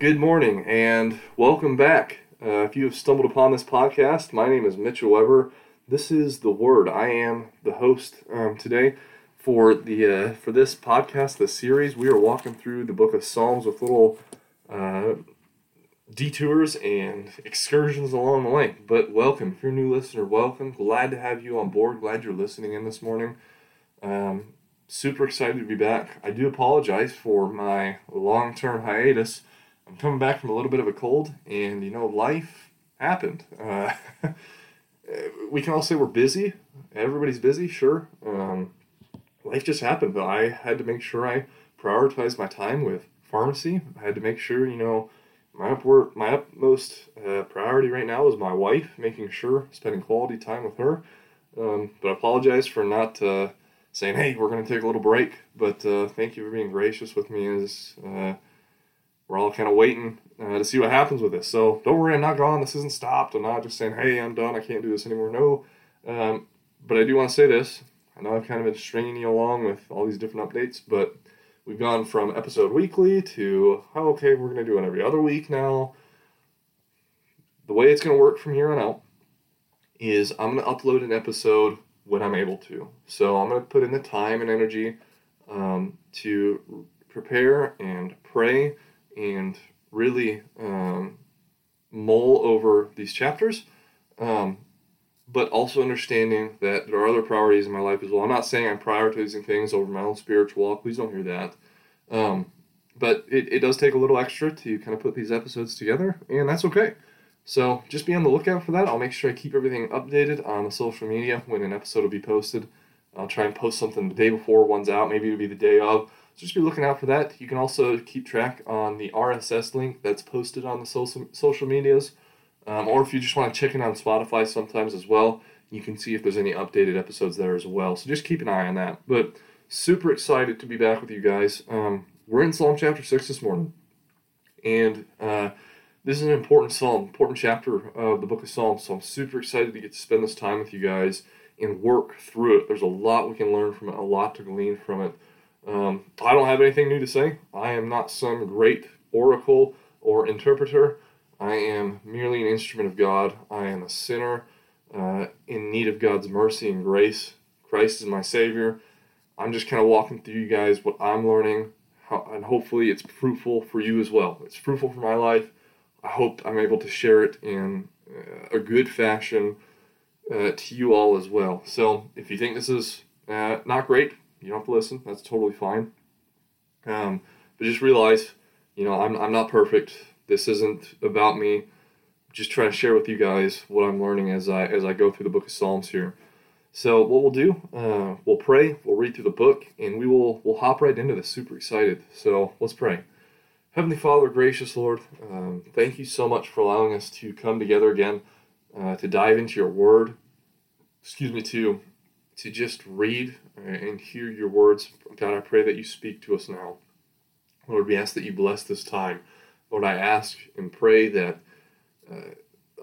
Good morning and welcome back. Uh, if you have stumbled upon this podcast, my name is Mitchell Weber. This is the Word. I am the host um, today for the uh, for this podcast, this series. We are walking through the Book of Psalms with little uh, detours and excursions along the way. But welcome, if you're a new listener, welcome. Glad to have you on board. Glad you're listening in this morning. Um, super excited to be back. I do apologize for my long term hiatus. I'm coming back from a little bit of a cold, and you know, life happened. Uh, we can all say we're busy. Everybody's busy, sure. Um, life just happened, but I had to make sure I prioritized my time with pharmacy. I had to make sure, you know, my upward, my utmost uh, priority right now is my wife, making sure spending quality time with her. Um, but I apologize for not uh, saying, "Hey, we're going to take a little break." But uh, thank you for being gracious with me as kind of waiting uh, to see what happens with this. So don't worry, I'm not gone. This isn't stopped. I'm not just saying, "Hey, I'm done. I can't do this anymore." No. Um, but I do want to say this. I know I've kind of been stringing you along with all these different updates, but we've gone from episode weekly to oh, okay, we're going to do it every other week now. The way it's going to work from here on out is I'm going to upload an episode when I'm able to. So I'm going to put in the time and energy um, to prepare and pray and really um, mull over these chapters. Um, but also understanding that there are other priorities in my life as well. I'm not saying I'm prioritizing things over my own spiritual walk. Please don't hear that. Um, but it, it does take a little extra to kind of put these episodes together, and that's okay. So just be on the lookout for that. I'll make sure I keep everything updated on the social media when an episode will be posted. I'll try and post something the day before one's out. Maybe it'll be the day of. So just be looking out for that. You can also keep track on the RSS link that's posted on the social social medias. Um, or if you just want to check in on Spotify sometimes as well, you can see if there's any updated episodes there as well. So just keep an eye on that. But super excited to be back with you guys. Um, we're in Psalm chapter 6 this morning. And uh, this is an important psalm, important chapter of the book of Psalms. So I'm super excited to get to spend this time with you guys and work through it. There's a lot we can learn from it, a lot to glean from it. Um, I don't have anything new to say. I am not some great oracle or interpreter. I am merely an instrument of God. I am a sinner uh, in need of God's mercy and grace. Christ is my Savior. I'm just kind of walking through you guys what I'm learning, how, and hopefully it's fruitful for you as well. It's fruitful for my life. I hope I'm able to share it in uh, a good fashion uh, to you all as well. So if you think this is uh, not great, you don't have to listen. That's totally fine. Um, but just realize, you know, I'm, I'm not perfect. This isn't about me. Just trying to share with you guys what I'm learning as I as I go through the book of Psalms here. So what we'll do, uh, we'll pray, we'll read through the book, and we will we'll hop right into this. Super excited. So let's pray. Heavenly Father, gracious Lord, um, thank you so much for allowing us to come together again uh, to dive into your Word. Excuse me, to to just read and hear your words. God, I pray that you speak to us now. Lord, we ask that you bless this time. Lord, I ask and pray that uh,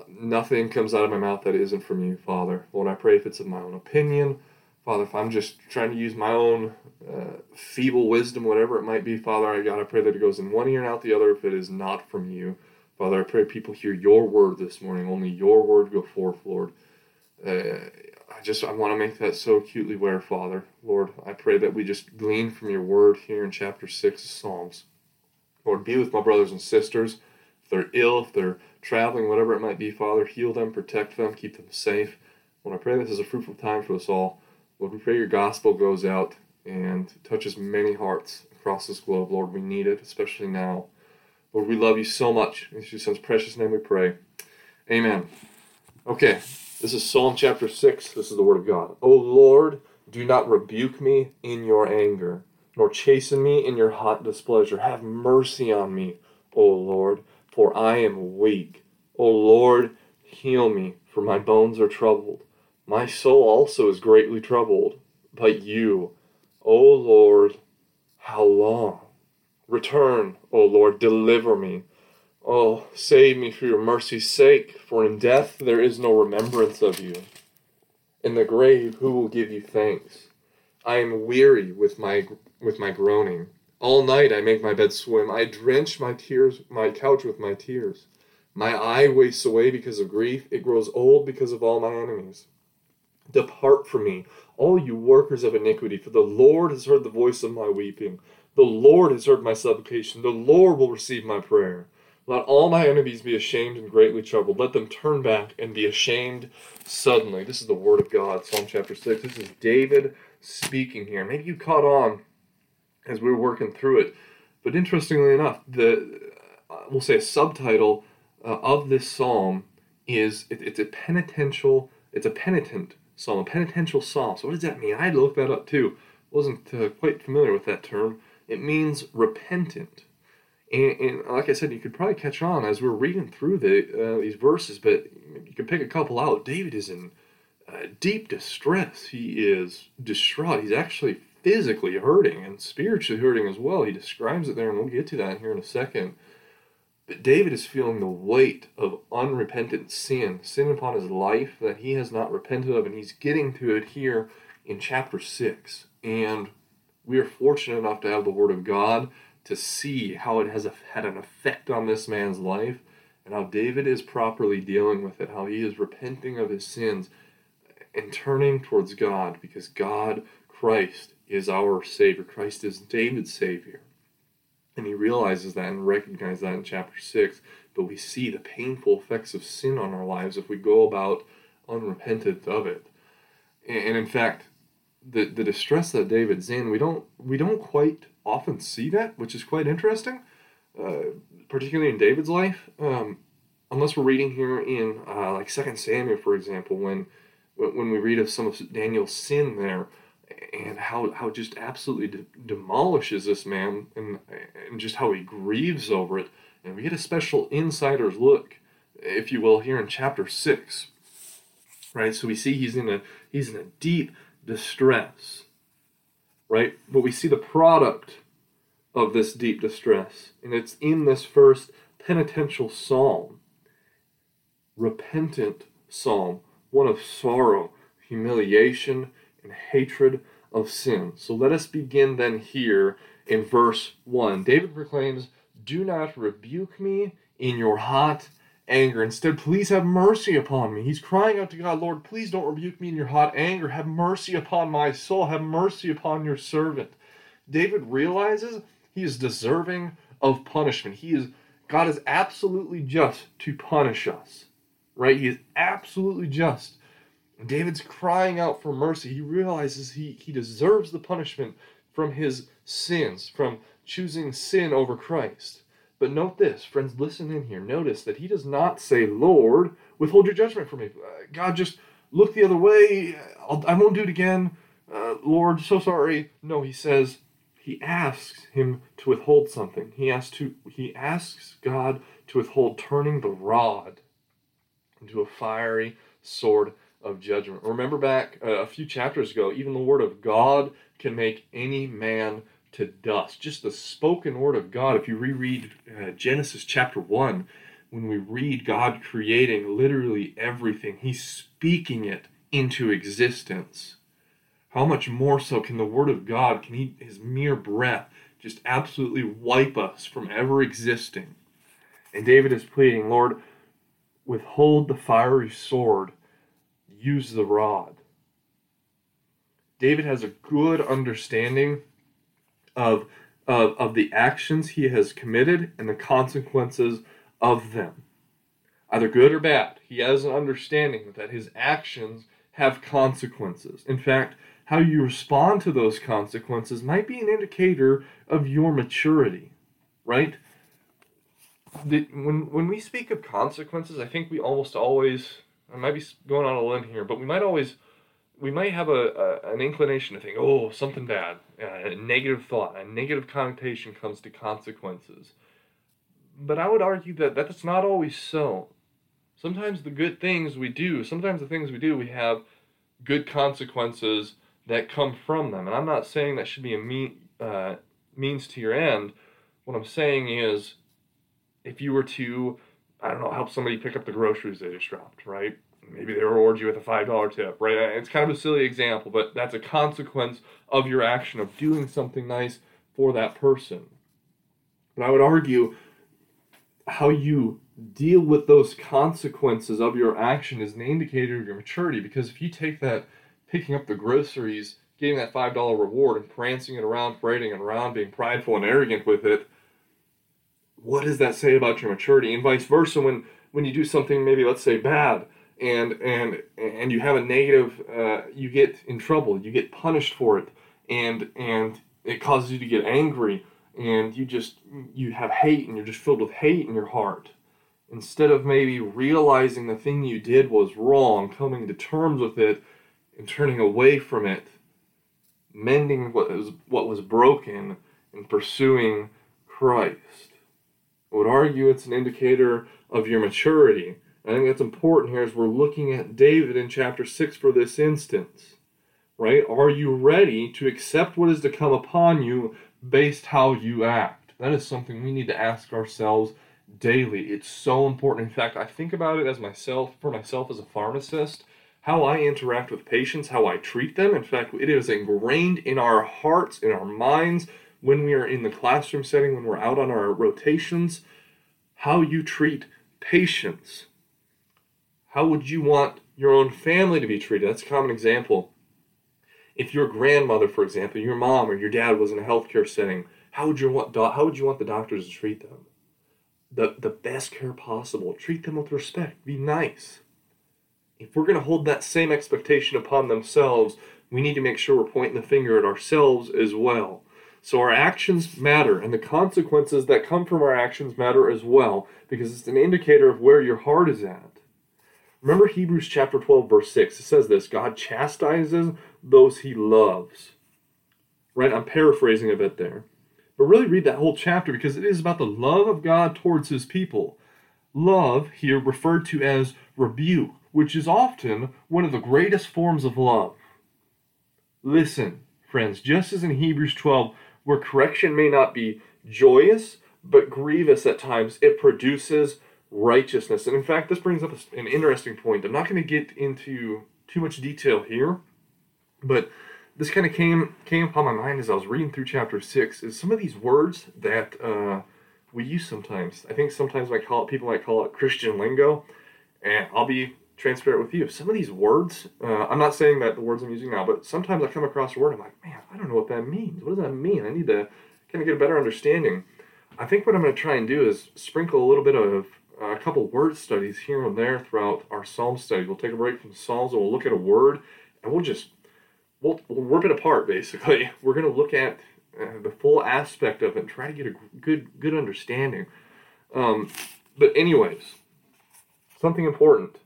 nothing comes out of my mouth that isn't from you, Father. Lord, I pray if it's of my own opinion, Father, if I'm just trying to use my own uh, feeble wisdom, whatever it might be, Father, I God, I pray that it goes in one ear and out the other if it is not from you. Father, I pray people hear your word this morning. Only your word go forth, Lord. Uh, I just I want to make that so acutely aware, Father. Lord, I pray that we just glean from your word here in chapter 6 of Psalms. Lord, be with my brothers and sisters. If they're ill, if they're traveling, whatever it might be, Father, heal them, protect them, keep them safe. Lord, I pray this is a fruitful time for us all. Lord, we pray your gospel goes out and touches many hearts across this globe. Lord, we need it, especially now. Lord, we love you so much. In Jesus' precious name we pray. Amen. Okay, this is Psalm chapter 6. This is the word of God. O Lord, do not rebuke me in your anger nor chasten me in your hot displeasure. Have mercy on me, O Lord, for I am weak. O Lord, heal me, for my bones are troubled. My soul also is greatly troubled. But you, O Lord, how long? Return, O Lord, deliver me. Oh, save me for your mercy's sake, for in death there is no remembrance of you. In the grave, who will give you thanks? I am weary with my with my groaning. All night I make my bed swim. I drench my tears, my couch with my tears. My eye wastes away because of grief. It grows old because of all my enemies. Depart from me, all you workers of iniquity, for the Lord has heard the voice of my weeping. The Lord has heard my supplication. The Lord will receive my prayer. Let all my enemies be ashamed and greatly troubled. Let them turn back and be ashamed suddenly. This is the word of God, Psalm chapter 6. This is David speaking here. Maybe you caught on as we were working through it. But interestingly enough, the uh, we'll say a subtitle uh, of this psalm is it, it's a penitential, it's a penitent psalm, a penitential psalm. So what does that mean? I had to look that up too. Wasn't uh, quite familiar with that term. It means repentant. And, and, like I said, you could probably catch on as we're reading through the uh, these verses, but you can pick a couple out. David is in uh, deep distress. He is distraught. He's actually physically hurting and spiritually hurting as well. He describes it there, and we'll get to that here in a second. But David is feeling the weight of unrepentant sin, sin upon his life that he has not repented of, and he's getting to it here in chapter 6. And we are fortunate enough to have the Word of God to see how it has had an effect on this man's life and how David is properly dealing with it, how he is repenting of his sins and turning towards God because God, Christ, is our Savior. Christ is David's Savior. And he realizes that and recognizes that in chapter 6. But we see the painful effects of sin on our lives if we go about unrepentant of it. And in fact, the, the distress that David's in, we don't we don't quite often see that, which is quite interesting, uh, particularly in David's life. Um, unless we're reading here in uh, like Second Samuel, for example, when when we read of some of Daniel's sin there, and how how just absolutely de- demolishes this man and and just how he grieves over it. And we get a special insider's look if you will here in chapter 6 right? So we see he's in a he's in a deep distress right but we see the product of this deep distress and it's in this first penitential psalm repentant psalm one of sorrow humiliation and hatred of sin. So let us begin then here in verse 1. David proclaims, Do not rebuke me in your hot anger. Instead, please have mercy upon me. He's crying out to God, Lord, please don't rebuke me in your hot anger. Have mercy upon my soul. Have mercy upon your servant. David realizes he is deserving of punishment. He is God is absolutely just to punish us. Right? He is absolutely just David's crying out for mercy. He realizes he, he deserves the punishment from his sins, from choosing sin over Christ. But note this, friends, listen in here. Notice that he does not say, Lord, withhold your judgment from me. Uh, God, just look the other way. I'll, I will not do it again. Uh, Lord, so sorry. No, he says, he asks him to withhold something. He asks to he asks God to withhold turning the rod into a fiery sword of judgment. Remember back uh, a few chapters ago, even the word of God can make any man to dust. Just the spoken word of God. If you reread uh, Genesis chapter 1, when we read God creating literally everything, He's speaking it into existence. How much more so can the Word of God, can He, His mere breath, just absolutely wipe us from ever existing? And David is pleading, Lord, withhold the fiery sword use the rod. David has a good understanding of, of, of the actions he has committed and the consequences of them. Either good or bad, he has an understanding that his actions have consequences. In fact, how you respond to those consequences might be an indicator of your maturity, right? The, when, when we speak of consequences, I think we almost always I might be going on a limb here, but we might always, we might have a, a an inclination to think, oh, something bad, a negative thought, a negative connotation comes to consequences. But I would argue that that's not always so. Sometimes the good things we do, sometimes the things we do, we have good consequences that come from them. And I'm not saying that should be a mean, uh, means to your end. What I'm saying is, if you were to I don't know, help somebody pick up the groceries they just dropped, right? Maybe they reward you with a $5 tip, right? Uh, it's kind of a silly example, but that's a consequence of your action of doing something nice for that person. But I would argue how you deal with those consequences of your action is an indicator of your maturity because if you take that picking up the groceries, getting that $5 reward and prancing it around, parading it around, being prideful and arrogant with it, what does that say about your maturity? And vice versa, when, when you do something maybe, let's say, bad, and and and you have a negative, uh, you get in trouble, you get punished for it, and and it causes you to get angry, and you just you have hate, and you're just filled with hate in your heart instead of maybe realizing the thing you did was wrong, coming to terms with it, and turning away from it, mending what was, what was broken, and pursuing Christ. I would argue it's an indicator of your maturity. I think that's important here as we're looking at David in chapter 6 for this instance. Right? Are you ready to accept what is to come upon you based how you act? That is something we need to ask ourselves daily. It's so important. In fact, I think about it as myself, for myself as a pharmacist, how I interact with patients, how I treat them. In fact, it is ingrained in our hearts, in our minds, when we are in the classroom setting, when we're out on our rotations, how you treat patients. How would you want your own family to be treated? That's a common example. If your grandmother, for example, your mom or your dad was in a healthcare setting, how would you want how would you want the doctors to treat them? the, the best care possible. Treat them with respect. Be nice. If we're going to hold that same expectation upon themselves, we need to make sure we're pointing the finger at ourselves as well. So our actions matter, and the consequences that come from our actions matter as well, because it's an indicator of where your heart is at. Remember Hebrews chapter 12, verse 6. It says this God chastises those he loves. Right? I'm paraphrasing a bit there. But really read that whole chapter because it is about the love of God towards his people. Love, here referred to as rebuke, which is often one of the greatest forms of love. Listen, friends, just as in Hebrews 12, where correction may not be joyous, but grievous at times, it produces righteousness. And in fact, this brings up an interesting point. I'm not going to get into too much detail here, but this kind of came came upon my mind as I was reading through chapter six. Is some of these words that uh, we use sometimes. I think sometimes I call it people might call it Christian lingo, and I'll be transparent with you. Some of these words, uh, I'm not saying that the words I'm using now, but sometimes I come across a word. I'm like, man, I don't know what that means. What does that mean? I need to kind of get a better understanding. I think what I'm going to try and do is sprinkle a little bit of a couple word studies here and there throughout our Psalm study. We'll take a break from Psalms and we'll look at a word and we'll just we'll, we'll rip it apart basically. We're going to look at uh, the full aspect of it and try to get a good good understanding. Um, but anyways, something important.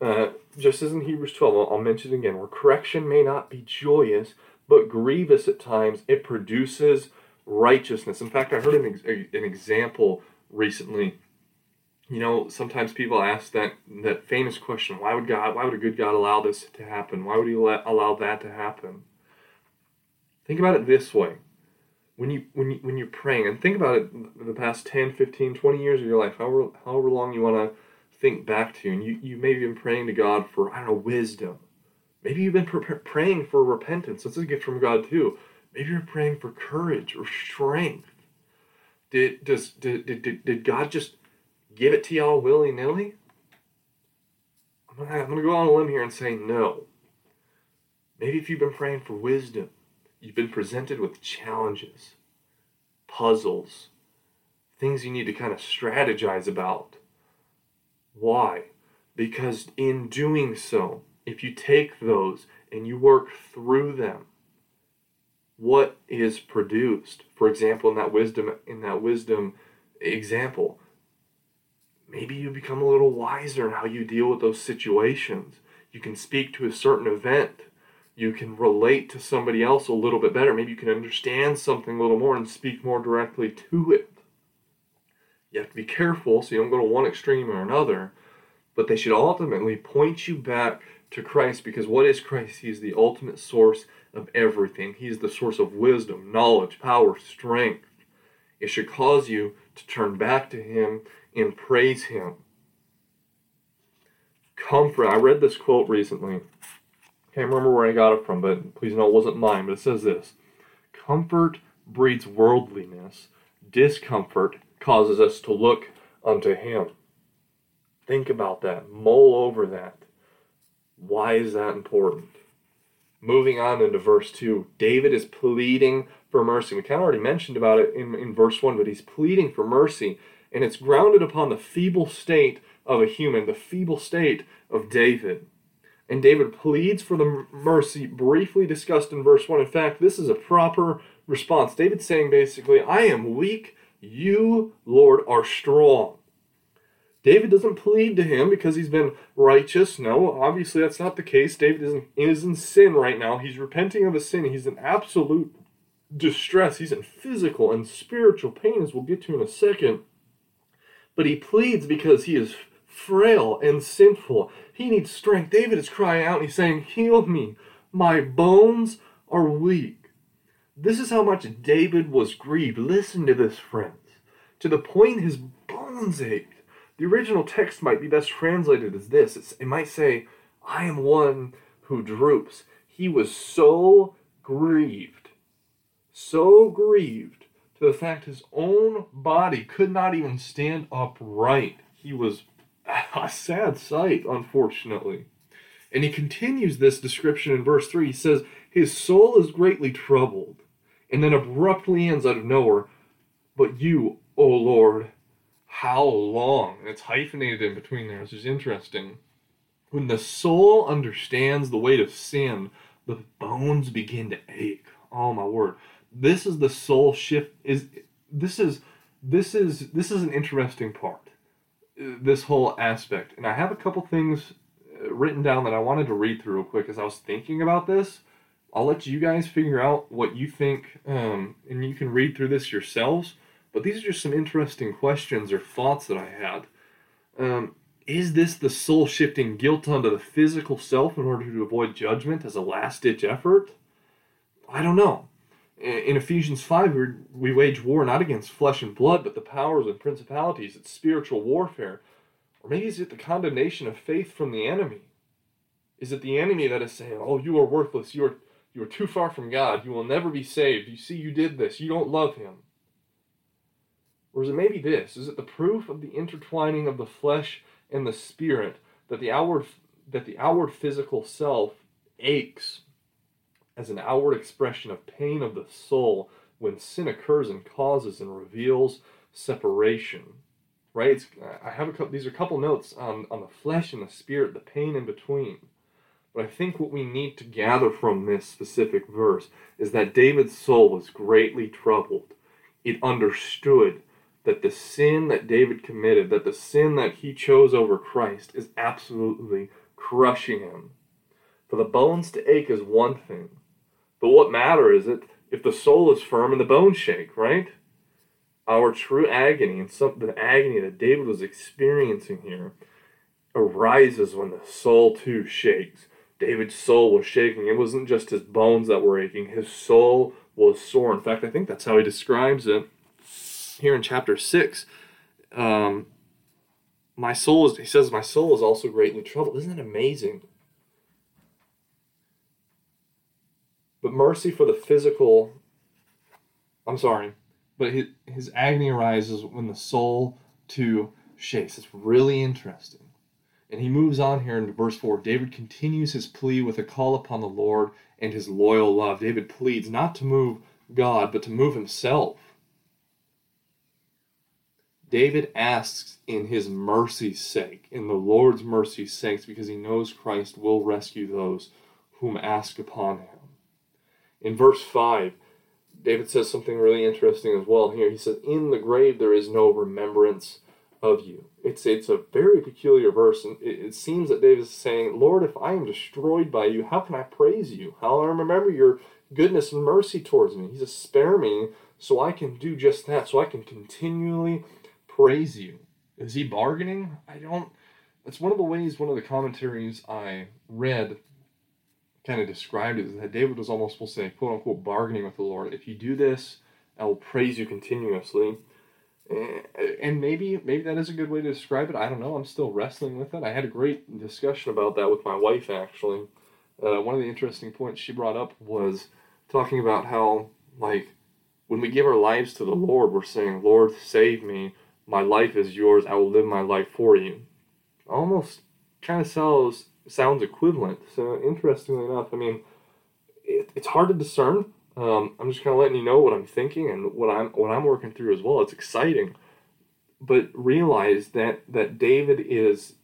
Uh, just as in Hebrews 12, I'll, I'll mention it again, where correction may not be joyous, but grievous at times, it produces righteousness. In fact, I heard an, ex- an example recently you know, sometimes people ask that that famous question: Why would God? Why would a good God allow this to happen? Why would He let, allow that to happen? Think about it this way: when you when you when you're praying, and think about it the past 10, 15, 20 years of your life, however however long you want to think back to, and you you maybe been praying to God for I don't know wisdom. Maybe you've been pr- praying for repentance. That's a gift from God too. Maybe you're praying for courage or strength. Did does did, did, did God just give it to y'all willy nilly? I'm I'm gonna go on a limb here and say no. Maybe if you've been praying for wisdom, you've been presented with challenges, puzzles, things you need to kind of strategize about. Why? Because in doing so, if you take those and you work through them, what is produced? For example, in that wisdom, in that wisdom example, maybe you become a little wiser in how you deal with those situations. You can speak to a certain event. You can relate to somebody else a little bit better. Maybe you can understand something a little more and speak more directly to it. You have to be careful so you don't go to one extreme or another, but they should ultimately point you back to Christ because what is Christ? He's the ultimate source of everything. He's the source of wisdom, knowledge, power, strength. It should cause you to turn back to Him and praise Him. Comfort. I read this quote recently. Can't remember where I got it from, but please know it wasn't mine. But it says this Comfort breeds worldliness. Discomfort causes us to look unto Him. Think about that. Mull over that. Why is that important? Moving on into verse 2, David is pleading for mercy. We kind of already mentioned about it in, in verse 1, but he's pleading for mercy, and it's grounded upon the feeble state of a human, the feeble state of David. And David pleads for the mercy briefly discussed in verse 1. In fact, this is a proper response. David's saying basically, I am weak, you, Lord, are strong. David doesn't plead to him because he's been righteous. No, obviously that's not the case. David isn't, is in sin right now. He's repenting of his sin. He's in absolute distress. He's in physical and spiritual pain, as we'll get to in a second. But he pleads because he is frail and sinful. He needs strength. David is crying out and he's saying, Heal me. My bones are weak. This is how much David was grieved. Listen to this, friends. To the point his bones ached. The original text might be best translated as this it's, it might say, I am one who droops. He was so grieved, so grieved to the fact his own body could not even stand upright. He was a sad sight, unfortunately. And he continues this description in verse 3. He says, His soul is greatly troubled, and then abruptly ends out of nowhere. But you, O Lord, how long. And it's hyphenated in between there, which is interesting. When the soul understands the weight of sin, the bones begin to ache. Oh my word. This is the soul shift is this is this is this is an interesting part. This whole aspect. And I have a couple things uh, written down that I wanted to read through real quick as I was thinking about this. I'll let you guys figure out what you think, um, and you can read through this yourselves. But these are just some interesting questions or thoughts that I had. Um, is this the soul shifting guilt onto the physical self in order to avoid judgment as a last ditch effort? I don't know. In Ephesians 5, we wage war not against flesh and blood, but the powers and principalities. It's spiritual warfare. Or maybe is it the condemnation of faith from the enemy? Is it the enemy that is saying, Oh, you are worthless. You are, you are too far from God. You will never be saved. You see, you did this. You don't love Him. Or is it maybe this? Is it the proof of the intertwining of the flesh and the spirit that the outward that the outward physical self aches as an outward expression of pain of the soul when sin occurs and causes and reveals separation? Right? It's, I have a couple, these are a couple notes on, on the flesh and the spirit, the pain in between. But I think what we need to gather from this specific verse is that David's soul was greatly troubled. It understood that the sin that David committed, that the sin that he chose over Christ, is absolutely crushing him. For the bones to ache is one thing, but what matter is it if the soul is firm and the bones shake, right? Our true agony and some, the agony that David was experiencing here arises when the soul too shakes. David's soul was shaking. It wasn't just his bones that were aching, his soul was sore. In fact, I think that's how he describes it here in chapter 6, um, my soul is, he says, my soul is also greatly troubled. Isn't it amazing? But mercy for the physical, I'm sorry, but his, his agony arises when the soul too shakes. It's really interesting. And he moves on here into verse 4. David continues his plea with a call upon the Lord and his loyal love. David pleads not to move God, but to move himself. David asks in his mercy's sake, in the Lord's mercy's sake, because he knows Christ will rescue those whom ask upon him. In verse 5, David says something really interesting as well here. He says, In the grave there is no remembrance of you. It's, it's a very peculiar verse, and it, it seems that David is saying, Lord, if I am destroyed by you, how can I praise you? How can I remember your goodness and mercy towards me? He says, Spare me so I can do just that, so I can continually praise you. Is he bargaining? I don't. That's one of the ways, one of the commentaries I read kind of described it, is that David was almost supposed to say, quote unquote, bargaining with the Lord. If you do this, I will praise you continuously. And maybe maybe that is a good way to describe it. I don't know. I'm still wrestling with it. I had a great discussion about that with my wife, actually. Uh, one of the interesting points she brought up was talking about how, like, when we give our lives to the Lord, we're saying, Lord, save me. My life is yours. I will live my life for you. Almost kind of sounds, sounds equivalent. So, interestingly enough, I mean, it, it's hard to discern. Um, I'm just kind of letting you know what I'm thinking and what I'm what I'm working through as well. It's exciting, but realize that that David is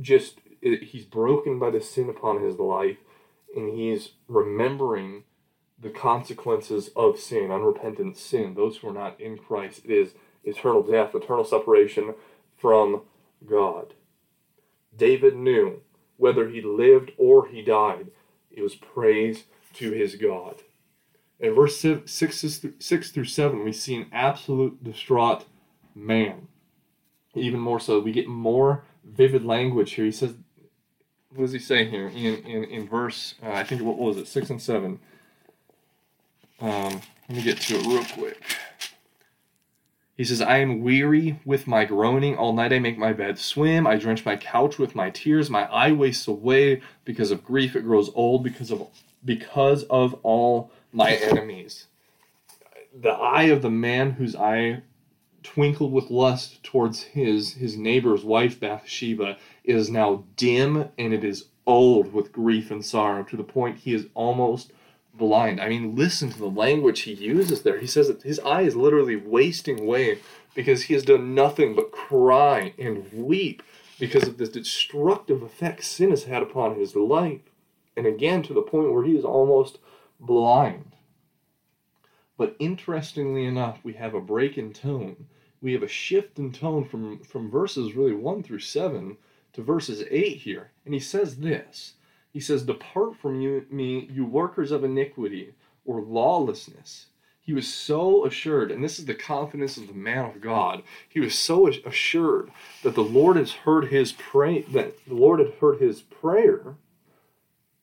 just he's broken by the sin upon his life, and he's remembering the consequences of sin, unrepentant sin. Those who are not in Christ, it is eternal death, eternal separation from God. David knew whether he lived or he died, it was praise to his God. In verse 6, 6 through 7, we see an absolute distraught man. Even more so, we get more vivid language here. He says, what does he say here in, in, in verse, uh, I think, what was it, 6 and 7? Um, let me get to it real quick. He says, I am weary with my groaning. All night I make my bed swim. I drench my couch with my tears. My eye wastes away because of grief. It grows old because of because of all my enemies. The eye of the man whose eye twinkled with lust towards his his neighbor's wife Bathsheba is now dim and it is old with grief and sorrow to the point he is almost blind. I mean, listen to the language he uses there. He says that his eye is literally wasting away because he has done nothing but cry and weep because of the destructive effect sin has had upon his life. And again, to the point where he is almost blind. But interestingly enough, we have a break in tone. We have a shift in tone from, from verses really 1 through 7 to verses 8 here. And he says this he says, Depart from you, me, you workers of iniquity or lawlessness. He was so assured, and this is the confidence of the man of God. He was so assured that the Lord has heard his pray that the Lord had heard his prayer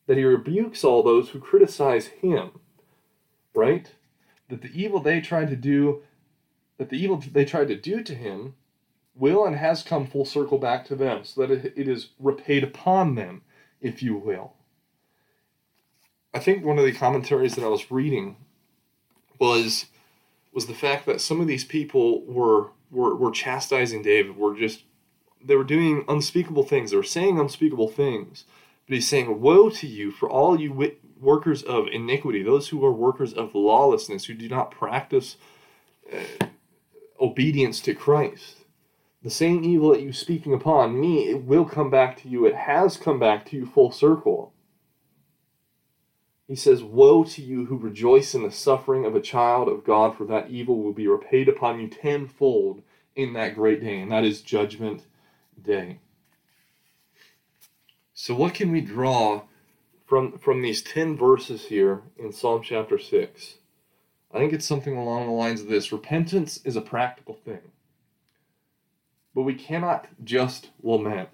that he rebukes all those who criticize him. Right? That the evil they tried to do that the evil they tried to do to him will and has come full circle back to them, so that it is repaid upon them if you will. I think one of the commentaries that I was reading was was the fact that some of these people were were, were chastising David, were just they were doing unspeakable things, they were saying unspeakable things. But he's saying, Woe to you for all you workers of iniquity, those who are workers of lawlessness, who do not practice uh, obedience to Christ. The same evil that you speaking upon me, it will come back to you. It has come back to you full circle. He says, Woe to you who rejoice in the suffering of a child of God, for that evil will be repaid upon you tenfold in that great day, and that is Judgment Day. So, what can we draw from, from these 10 verses here in Psalm chapter 6? I think it's something along the lines of this repentance is a practical thing. But we cannot just lament,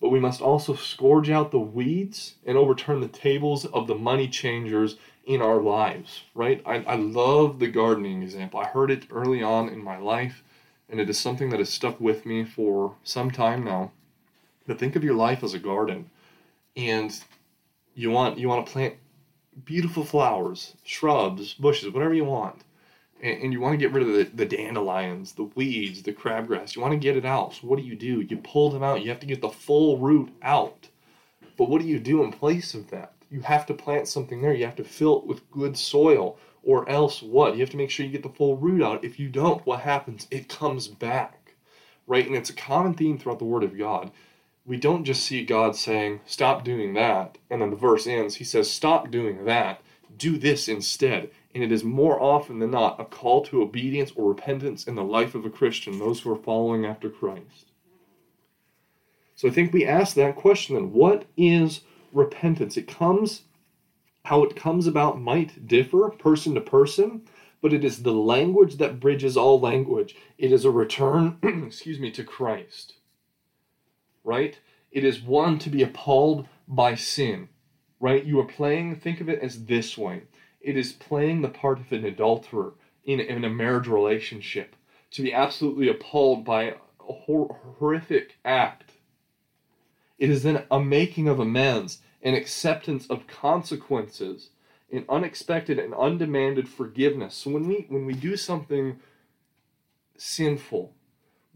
but we must also scourge out the weeds and overturn the tables of the money changers in our lives, right? I, I love the gardening example. I heard it early on in my life, and it is something that has stuck with me for some time now. But think of your life as a garden, and you want you want to plant beautiful flowers, shrubs, bushes, whatever you want and you want to get rid of the, the dandelions, the weeds, the crabgrass. You want to get it out. So what do you do? You pull them out. You have to get the full root out. But what do you do in place of that? You have to plant something there. You have to fill it with good soil, or else what? You have to make sure you get the full root out. If you don't, what happens? It comes back, right? And it's a common theme throughout the Word of God. We don't just see God saying, stop doing that, and then the verse ends. He says, stop doing that, do this instead and it is more often than not a call to obedience or repentance in the life of a Christian, those who are following after Christ. So I think we ask that question then what is repentance? It comes, how it comes about might differ person to person, but it is the language that bridges all language. It is a return, excuse me, to Christ. Right? It is one to be appalled by sin. Right? You are playing, think of it as this way it is playing the part of an adulterer in, in a marriage relationship to be absolutely appalled by a hor- horrific act. It is then a making of amends, an acceptance of consequences, an unexpected and undemanded forgiveness. So when we when we do something sinful,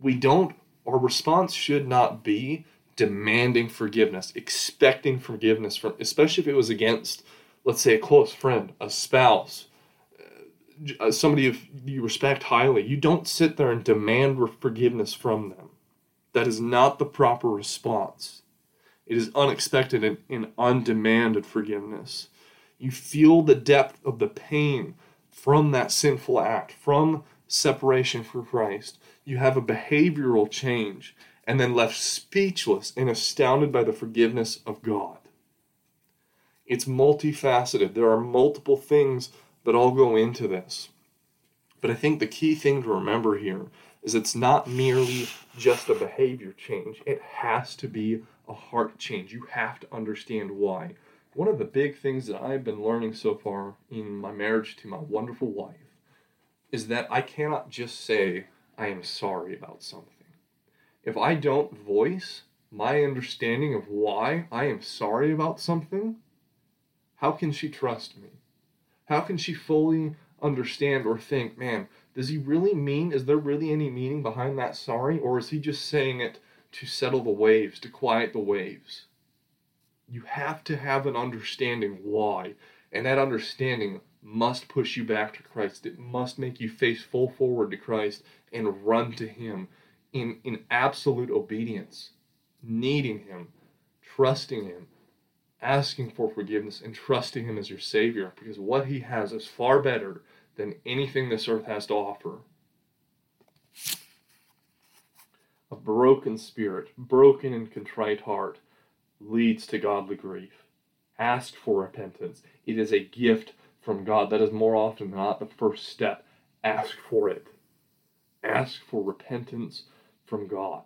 we don't our response should not be demanding forgiveness, expecting forgiveness from especially if it was against let's say a close friend, a spouse, uh, somebody you respect highly. You don't sit there and demand forgiveness from them. That is not the proper response. It is unexpected and, and undemanded forgiveness. You feel the depth of the pain from that sinful act, from separation from Christ. You have a behavioral change and then left speechless and astounded by the forgiveness of God. It's multifaceted. There are multiple things that all go into this. But I think the key thing to remember here is it's not merely just a behavior change, it has to be a heart change. You have to understand why. One of the big things that I've been learning so far in my marriage to my wonderful wife is that I cannot just say, I am sorry about something. If I don't voice my understanding of why I am sorry about something, how can she trust me? How can she fully understand or think, man, does he really mean, is there really any meaning behind that sorry? Or is he just saying it to settle the waves, to quiet the waves? You have to have an understanding why. And that understanding must push you back to Christ. It must make you face full forward to Christ and run to Him in, in absolute obedience, needing Him, trusting Him, asking for forgiveness, and trusting Him as your Savior because what He has is far better than anything this earth has to offer. A broken spirit, broken and contrite heart, leads to godly grief. Ask for repentance. It is a gift from God. That is more often than not the first step. Ask for it. Ask for repentance from God.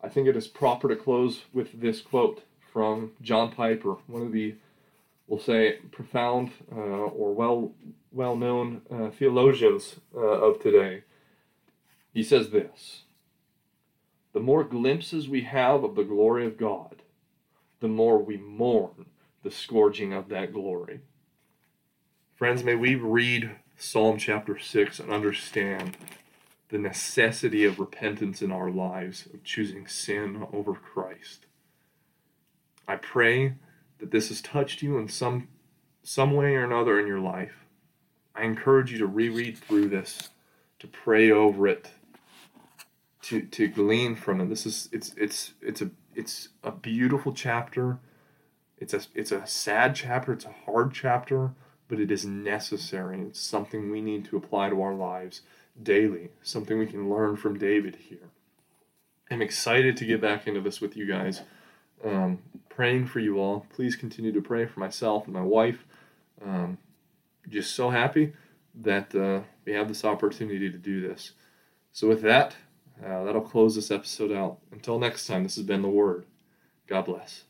I think it is proper to close with this quote from John Piper, one of the we'll say, profound uh, or well well known uh, theologians uh, of today. He says this The more glimpses we have of the glory of God, the more we mourn the scourging of that glory. Friends, may we read Psalm chapter 6 and understand the necessity of repentance in our lives, of choosing sin over Christ. I pray that this has touched you in some some way or another in your life, I encourage you to reread through this, to pray over it, to to glean from it. This is it's it's it's a it's a beautiful chapter. It's a it's a sad chapter, it's a hard chapter, but it is necessary. It's something we need to apply to our lives daily, something we can learn from David here. I'm excited to get back into this with you guys um, praying for you all. Please continue to pray for myself and my wife. Um, just so happy that uh, we have this opportunity to do this. So, with that, uh, that'll close this episode out. Until next time, this has been The Word. God bless.